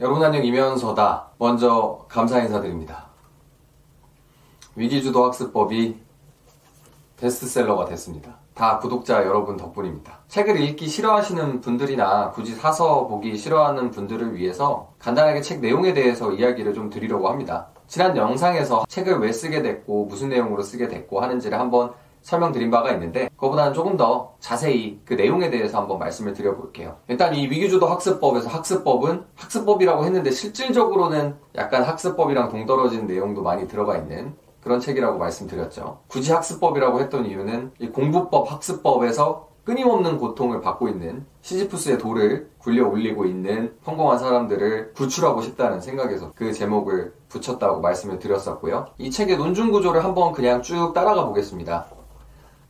여러분 안녕 이면서다. 먼저 감사 인사드립니다. 위기주도 학습법이 베스트셀러가 됐습니다. 다 구독자 여러분 덕분입니다. 책을 읽기 싫어하시는 분들이나 굳이 사서 보기 싫어하는 분들을 위해서 간단하게 책 내용에 대해서 이야기를 좀 드리려고 합니다. 지난 영상에서 책을 왜 쓰게 됐고 무슨 내용으로 쓰게 됐고 하는지를 한번 설명드린 바가 있는데 그거보다는 조금 더 자세히 그 내용에 대해서 한번 말씀을 드려볼게요. 일단 이 위기주도 학습법에서 학습법은 학습법이라고 했는데 실질적으로는 약간 학습법이랑 동떨어진 내용도 많이 들어가 있는 그런 책이라고 말씀드렸죠. 굳이 학습법이라고 했던 이유는 이 공부법 학습법에서 끊임없는 고통을 받고 있는 시지푸스의 돌을 굴려 올리고 있는 성공한 사람들을 구출하고 싶다는 생각에서 그 제목을 붙였다고 말씀을 드렸었고요. 이 책의 논중 구조를 한번 그냥 쭉 따라가 보겠습니다.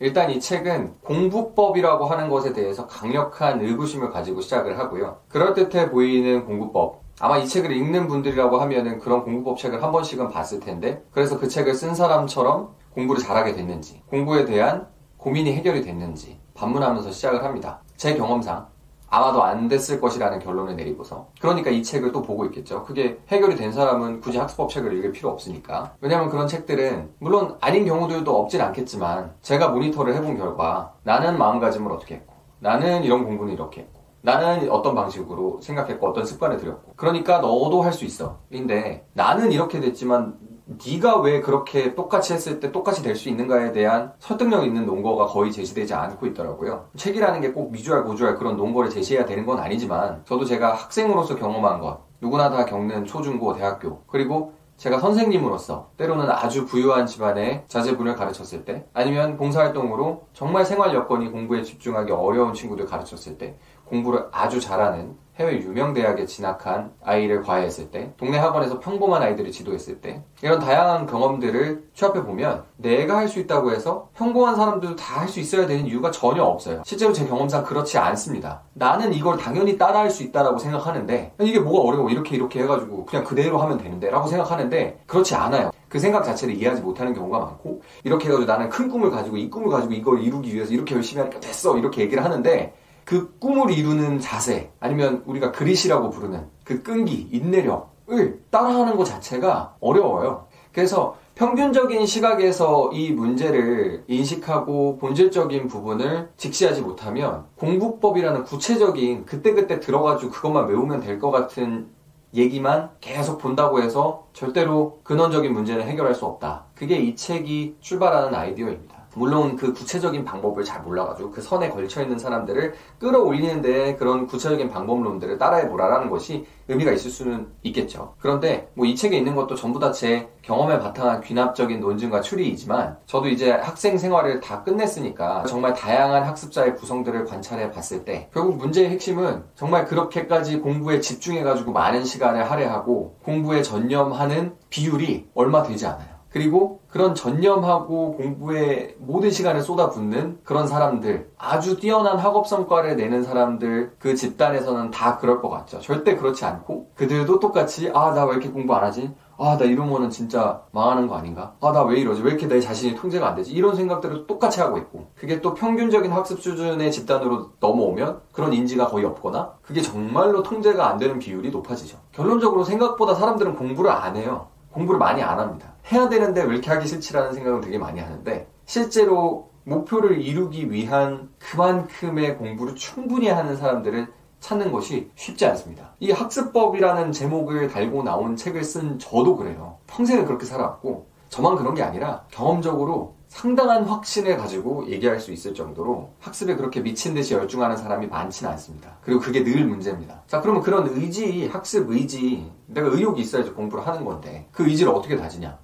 일단 이 책은 공부법이라고 하는 것에 대해서 강력한 의구심을 가지고 시작을 하고요. 그럴듯해 보이는 공부법. 아마 이 책을 읽는 분들이라고 하면은 그런 공부법 책을 한 번씩은 봤을 텐데, 그래서 그 책을 쓴 사람처럼 공부를 잘하게 됐는지, 공부에 대한 고민이 해결이 됐는지 반문하면서 시작을 합니다. 제 경험상 아마도 안 됐을 것이라는 결론을 내리고서 그러니까 이 책을 또 보고 있겠죠. 그게 해결이 된 사람은 굳이 학습법 책을 읽을 필요 없으니까. 왜냐하면 그런 책들은 물론 아닌 경우들도 없진 않겠지만 제가 모니터를 해본 결과 나는 마음가짐을 어떻게 했고 나는 이런 공부는 이렇게 했고 나는 어떤 방식으로 생각했고 어떤 습관을 들였고 그러니까 너도 할 수 있어. 근데 나는 이렇게 됐지만 네가 왜 그렇게 똑같이 했을 때 똑같이 될 수 있는가에 대한 설득력 있는 논거가 거의 제시되지 않고 있더라고요. 책이라는 게 꼭 미주알 고주알 그런 논거를 제시해야 되는 건 아니지만 저도 제가 학생으로서 경험한 것 누구나 다 겪는 초중고 대학교 그리고 제가 선생님으로서 때로는 아주 부유한 집안의 자제분을 가르쳤을 때 아니면 봉사활동으로 정말 생활 여건이 공부에 집중하기 어려운 친구들 가르쳤을 때 공부를 아주 잘하는 해외 유명 대학에 진학한 아이를 과외했을 때, 동네 학원에서 평범한 아이들을 지도했을 때, 이런 다양한 경험들을 취합해 보면 내가 할 수 있다고 해서 평범한 사람들도 다 할 수 있어야 되는 이유가 전혀 없어요. 실제로 제 경험상 그렇지 않습니다. 나는 이걸 당연히 따라할 수 있다라고 생각하는데 이게 뭐가 어려워 이렇게 이렇게 해가지고 그냥 그대로 하면 되는데라고 생각하는데 그렇지 않아요. 그 생각 자체를 이해하지 못하는 경우가 많고 이렇게 해가지고 나는 큰 꿈을 가지고 이 꿈을 가지고 이걸 이루기 위해서 이렇게 열심히 하니까 됐어 이렇게 얘기를 하는데 그 꿈을 이루는 자세 아니면 우리가 그릿이라고 부르는 그 끈기, 인내력을 따라하는 것 자체가 어려워요. 그래서 평균적인 시각에서 이 문제를 인식하고 본질적인 부분을 직시하지 못하면 공부법이라는 구체적인 그때그때 들어가지고 그것만 외우면 될 것 같은 얘기만 계속 본다고 해서 절대로 근원적인 문제는 해결할 수 없다. 그게 이 책이 출발하는 아이디어입니다. 물론 그 구체적인 방법을 잘 몰라가지고 그 선에 걸쳐 있는 사람들을 끌어올리는데 그런 구체적인 방법론들을 따라해 보라라는 것이 의미가 있을 수는 있겠죠. 그런데 뭐 이 책에 있는 것도 전부 다 제 경험에 바탕한 귀납적인 논증과 추리이지만 저도 이제 학생 생활을 다 끝냈으니까 정말 다양한 학습자의 구성들을 관찰해 봤을 때 결국 문제의 핵심은 정말 그렇게까지 공부에 집중해가지고 많은 시간을 할애하고 공부에 전념하는 비율이 얼마 되지 않아요. 그리고 그런 전념하고 공부에 모든 시간을 쏟아붓는 그런 사람들, 아주 뛰어난 학업 성과를 내는 사람들, 그 집단에서는 다 그럴 것 같죠. 절대 그렇지 않고, 그들도 똑같이, 아, 나 왜 이렇게 공부 안 하지? 아, 나 이러면은 진짜 망하는 거 아닌가? 아, 나 왜 이러지? 왜 이렇게 내 자신이 통제가 안 되지? 이런 생각들을 똑같이 하고 있고, 그게 또 평균적인 학습 수준의 집단으로 넘어오면 그런 인지가 거의 없거나, 그게 정말로 통제가 안 되는 비율이 높아지죠. 결론적으로 생각보다 사람들은 공부를 안 해요. 공부를 많이 안 합니다. 해야 되는데 왜 이렇게 하기 싫지라는 생각을 되게 많이 하는데 실제로 목표를 이루기 위한 그만큼의 공부를 충분히 하는 사람들을 찾는 것이 쉽지 않습니다. 이 학습법이라는 제목을 달고 나온 책을 쓴 저도 그래요. 평생을 그렇게 살아왔고 저만 그런 게 아니라 경험적으로 상당한 확신을 가지고 얘기할 수 있을 정도로 학습에 그렇게 미친 듯이 열중하는 사람이 많지는 않습니다. 그리고 그게 늘 문제입니다. 자, 그러면 그런 의지, 학습 의지, 내가 의욕이 있어야지 공부를 하는 건데 그 의지를 어떻게 다지냐?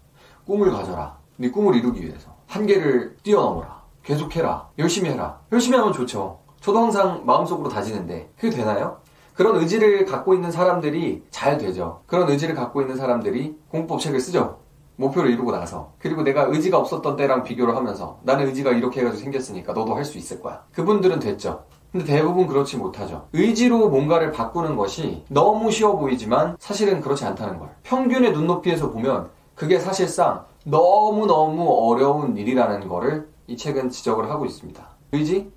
꿈을 가져라. 네 꿈을 이루기 위해서 한계를 뛰어넘어라. 계속해라. 열심히 해라. 열심히 하면 좋죠. 저도 항상 마음속으로 다지는데 그게 되나요? 그런 의지를 갖고 있는 사람들이 잘 되죠. 그런 의지를 갖고 있는 사람들이 공부법 책을 쓰죠. 목표를 이루고 나서 그리고 내가 의지가 없었던 때랑 비교를 하면서 나는 의지가 이렇게 해가지고 생겼으니까 너도 할 수 있을 거야. 그분들은 됐죠. 근데 대부분 그렇지 못하죠. 의지로 뭔가를 바꾸는 것이 너무 쉬워 보이지만 사실은 그렇지 않다는 걸. 평균의 눈높이에서 보면 그게 사실상 너무너무 어려운 일이라는 거를 이 책은 지적을 하고 있습니다. 의지?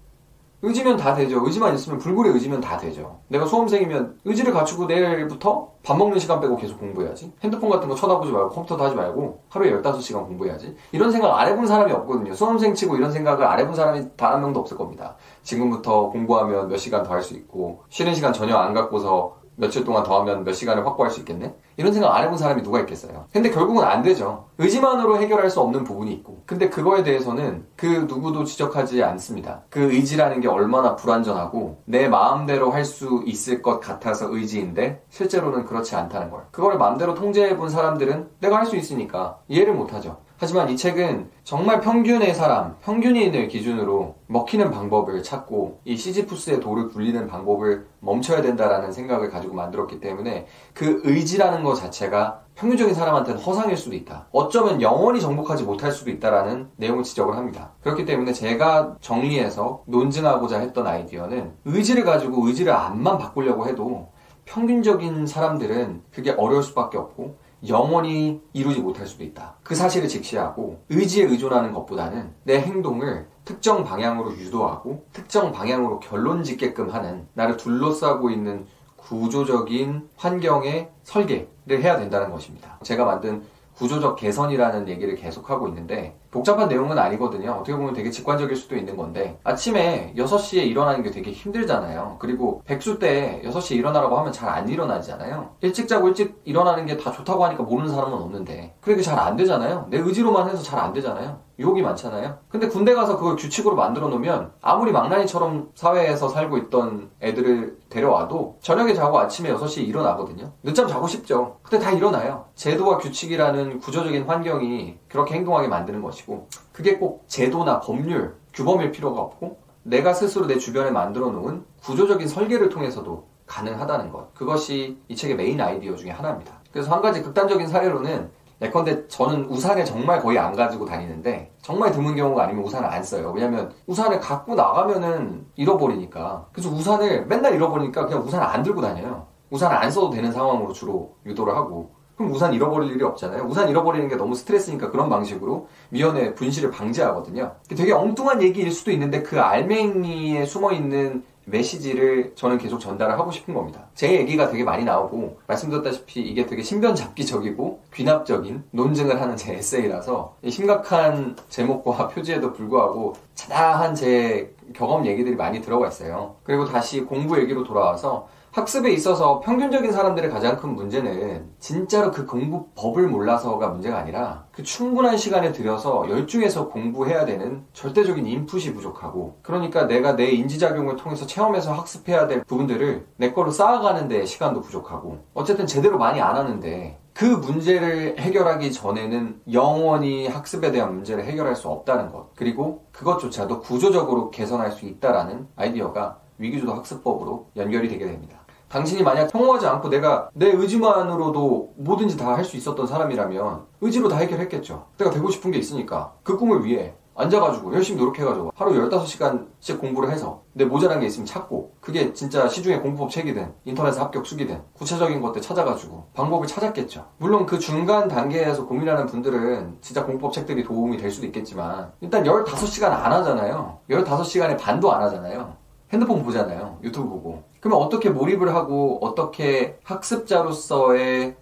의지면 다 되죠. 의지만 있으면 불굴의 의지면 다 되죠. 내가 수험생이면 의지를 갖추고 내일부터 밥 먹는 시간 빼고 계속 공부해야지. 핸드폰 같은 거 쳐다보지 말고 컴퓨터도 하지 말고 하루에 15시간 공부해야지. 이런 생각 안 해본 사람이 없거든요. 수험생 치고 이런 생각을 안 해본 사람이 단 한 명도 없을 겁니다. 지금부터 공부하면 몇 시간 더 할 수 있고 쉬는 시간 전혀 안 갖고서 며칠 동안 더 하면 몇 시간을 확보할 수 있겠네? 이런 생각 안 해본 사람이 누가 있겠어요? 근데 결국은 안 되죠. 의지만으로 해결할 수 없는 부분이 있고. 근데 그거에 대해서는 그 누구도 지적하지 않습니다. 그 의지라는 게 얼마나 불완전하고 내 마음대로 할 수 있을 것 같아서 의지인데 실제로는 그렇지 않다는 걸. 그거를 마음대로 통제해 본 사람들은 내가 할 수 있으니까 이해를 못 하죠. 하지만 이 책은 정말 평균의 사람, 평균인을 기준으로 먹히는 방법을 찾고 이 시지푸스의 돌을 굴리는 방법을 멈춰야 된다라는 생각을 가지고 만들었기 때문에 그 의지라는 것 자체가 평균적인 사람한테는 허상일 수도 있다. 어쩌면 영원히 정복하지 못할 수도 있다라는 내용을 지적을 합니다. 그렇기 때문에 제가 정리해서 논증하고자 했던 아이디어는 의지를 가지고 의지를 안만 바꾸려고 해도 평균적인 사람들은 그게 어려울 수밖에 없고 영원히 이루지 못할 수도 있다. 그 사실을 직시하고 의지에 의존하는 것보다는 내 행동을 특정 방향으로 유도하고 특정 방향으로 결론 짓게끔 하는 나를 둘러싸고 있는 구조적인 환경의 설계를 해야 된다는 것입니다. 제가 만든 구조적 개선이라는 얘기를 계속하고 있는데 복잡한 내용은 아니거든요. 어떻게 보면 되게 직관적일 수도 있는 건데 아침에 6시에 일어나는 게 되게 힘들잖아요. 그리고 백수 때 6시에 일어나라고 하면 잘 안 일어나잖아요. 일찍 자고 일찍 일어나는 게 다 좋다고 하니까 모르는 사람은 없는데 그게 잘 안 되잖아요. 내 의지로만 해서 잘 안 되잖아요. 유혹이 많잖아요. 근데 군대 가서 그걸 규칙으로 만들어 놓으면 아무리 망나니처럼 사회에서 살고 있던 애들을 데려와도 저녁에 자고 아침에 6시에 일어나거든요. 늦잠 자고 싶죠. 근데 다 일어나요. 제도와 규칙이라는 구조적인 환경이 그렇게 행동하게 만드는 것이고 그게 꼭 제도나 법률, 규범일 필요가 없고 내가 스스로 내 주변에 만들어 놓은 구조적인 설계를 통해서도 가능하다는 것. 그것이 이 책의 메인 아이디어 중에 하나입니다. 그래서 한 가지 극단적인 사례로는 예컨대 저는 우산을 정말 거의 안 가지고 다니는데 정말 드문 경우가 아니면 우산을 안 써요. 왜냐면 우산을 갖고 나가면은 잃어버리니까. 그래서 우산을 맨날 잃어버리니까 그냥 우산을 안 들고 다녀요. 우산을 안 써도 되는 상황으로 주로 유도를 하고 그럼 우산 잃어버릴 일이 없잖아요. 우산 잃어버리는 게 너무 스트레스니까 그런 방식으로 미연의 분실을 방지하거든요. 되게 엉뚱한 얘기일 수도 있는데 그 알맹이에 숨어 있는 메시지를 저는 계속 전달을 하고 싶은 겁니다. 제 얘기가 되게 많이 나오고 말씀드렸다시피 이게 되게 신변잡기적이고 귀납적인 논증을 하는 제 에세이라서 심각한 제목과 표지에도 불구하고 차다한 제 경험 얘기들이 많이 들어가 있어요. 그리고 다시 공부 얘기로 돌아와서 학습에 있어서 평균적인 사람들의 가장 큰 문제는 진짜로 그 공부법을 몰라서가 문제가 아니라 그 충분한 시간을 들여서 열중해서 공부해야 되는 절대적인 인풋이 부족하고 그러니까 내가 내 인지작용을 통해서 체험해서 학습해야 될 부분들을 내 거로 쌓아가는 데 시간도 부족하고 어쨌든 제대로 많이 안 하는데 그 문제를 해결하기 전에는 영원히 학습에 대한 문제를 해결할 수 없다는 것 그리고 그것조차도 구조적으로 개선할 수 있다라는 아이디어가 위기주도 학습법으로 연결이 되게 됩니다. 당신이 만약 평오하지 않고 내가 내 의지만으로도 뭐든지 다 할 수 있었던 사람이라면 의지로 다 해결했겠죠. 내가 되고 싶은 게 있으니까 그 꿈을 위해 앉아가지고 열심히 노력해가지고 하루 15시간씩 공부를 해서 내 모자란 게 있으면 찾고 그게 진짜 시중에 공부법 책이든 인터넷에 합격 수기든 구체적인 것들 찾아가지고 방법을 찾았겠죠. 물론 그 중간 단계에서 고민하는 분들은 진짜 공부법 책들이 도움이 될 수도 있겠지만 일단 15시간 안 하잖아요. 15시간의 반도 안 하잖아요. 핸드폰 보잖아요. 유튜브 보고. 그러면 어떻게 몰입을 하고 어떻게 학습자로서의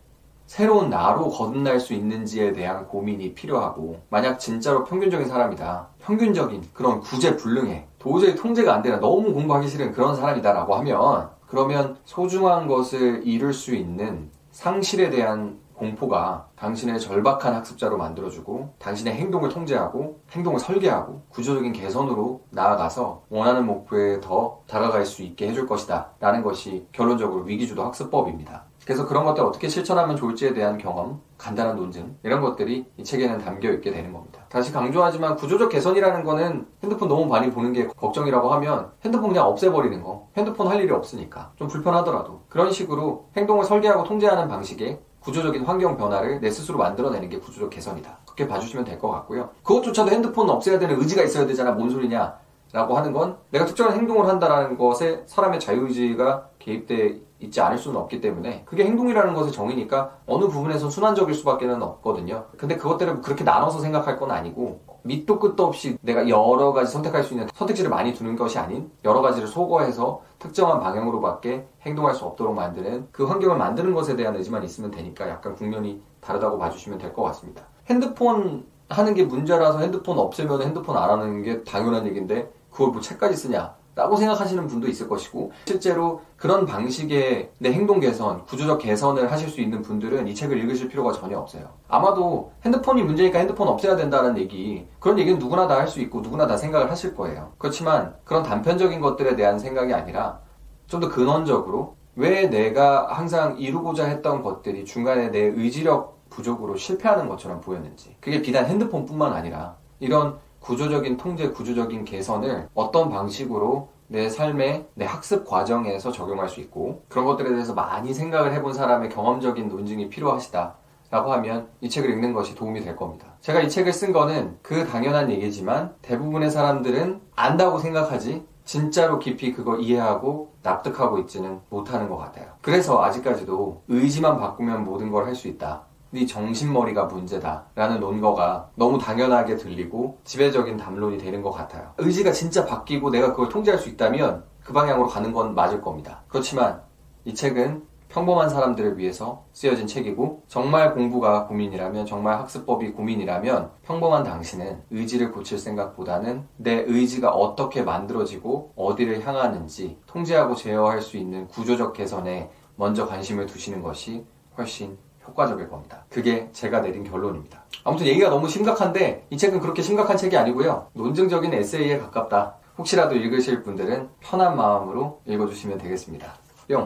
새로운 나로 거듭날 수 있는지에 대한 고민이 필요하고 만약 진짜로 평균적인 사람이다. 평균적인 그런 구제불능해. 도저히 통제가 안 되나 너무 공부하기 싫은 그런 사람이다 라고 하면 그러면 소중한 것을 잃을 수 있는 상실에 대한 공포가 당신의 절박한 학습자로 만들어주고 당신의 행동을 통제하고 행동을 설계하고 구조적인 개선으로 나아가서 원하는 목표에 더 다가갈 수 있게 해줄 것이다 라는 것이 결론적으로 위기주도 학습법입니다. 그래서 그런 것들 어떻게 실천하면 좋을지에 대한 경험, 간단한 논증 이런 것들이 이 책에는 담겨 있게 되는 겁니다. 다시 강조하지만 구조적 개선이라는 거는 핸드폰 너무 많이 보는 게 걱정이라고 하면 핸드폰 그냥 없애버리는 거. 핸드폰 할 일이 없으니까 좀 불편하더라도 그런 식으로 행동을 설계하고 통제하는 방식의 구조적인 환경 변화를 내 스스로 만들어내는 게 구조적 개선이다. 그렇게 봐주시면 될 것 같고요. 그것조차도 핸드폰 없애야 되는 의지가 있어야 되잖아. 뭔 소리냐? 라고 하는 건 내가 특정한 행동을 한다는 것에 사람의 자유의지가 개입돼 있지 않을 수는 없기 때문에 그게 행동이라는 것의 정의니까 어느 부분에서 순환적일 수밖에 는 없거든요. 근데 그것들을 그렇게 나눠서 생각할 건 아니고 밑도 끝도 없이 내가 여러 가지 선택할 수 있는 선택지를 많이 두는 것이 아닌 여러 가지를 소거해서 특정한 방향으로밖에 행동할 수 없도록 만드는 그 환경을 만드는 것에 대한 의지만 있으면 되니까 약간 국면이 다르다고 봐주시면 될 것 같습니다. 핸드폰 하는 게 문제라서 핸드폰 없애면 핸드폰 안 하는 게 당연한 얘기인데 그걸 뭐 책까지 쓰냐? 라고 생각하시는 분도 있을 것이고 실제로 그런 방식의 내 행동 개선, 구조적 개선을 하실 수 있는 분들은 이 책을 읽으실 필요가 전혀 없어요. 아마도 핸드폰이 문제니까 핸드폰 없애야 된다는 얘기 그런 얘기는 누구나 다 할 수 있고 누구나 다 생각을 하실 거예요. 그렇지만 그런 단편적인 것들에 대한 생각이 아니라 좀 더 근원적으로 왜 내가 항상 이루고자 했던 것들이 중간에 내 의지력 부족으로 실패하는 것처럼 보였는지 그게 비단 핸드폰뿐만 아니라 이런 구조적인 통제, 구조적인 개선을 어떤 방식으로 내 삶의 내 학습 과정에서 적용할 수 있고 그런 것들에 대해서 많이 생각을 해본 사람의 경험적인 논증이 필요하시다. 라고 하면 이 책을 읽는 것이 도움이 될 겁니다. 제가 이 책을 쓴 거는 그 당연한 얘기지만 대부분의 사람들은 안다고 생각하지 진짜로 깊이 그거 이해하고 납득하고 있지는 못하는 것 같아요. 그래서 아직까지도 의지만 바꾸면 모든 걸 할 수 있다. 네 정신머리가 문제다라는 논거가 너무 당연하게 들리고 지배적인 담론이 되는 것 같아요. 의지가 진짜 바뀌고 내가 그걸 통제할 수 있다면 그 방향으로 가는 건 맞을 겁니다. 그렇지만 이 책은 평범한 사람들을 위해서 쓰여진 책이고 정말 공부가 고민이라면 정말 학습법이 고민이라면 평범한 당신은 의지를 고칠 생각보다는 내 의지가 어떻게 만들어지고 어디를 향하는지 통제하고 제어할 수 있는 구조적 개선에 먼저 관심을 두시는 것이 훨씬 효과적일 겁니다. 그게 제가 내린 결론입니다. 아무튼 얘기가 너무 심각한데 이 책은 그렇게 심각한 책이 아니고요. 논증적인 에세이에 가깝다. 혹시라도 읽으실 분들은 편한 마음으로 읽어주시면 되겠습니다.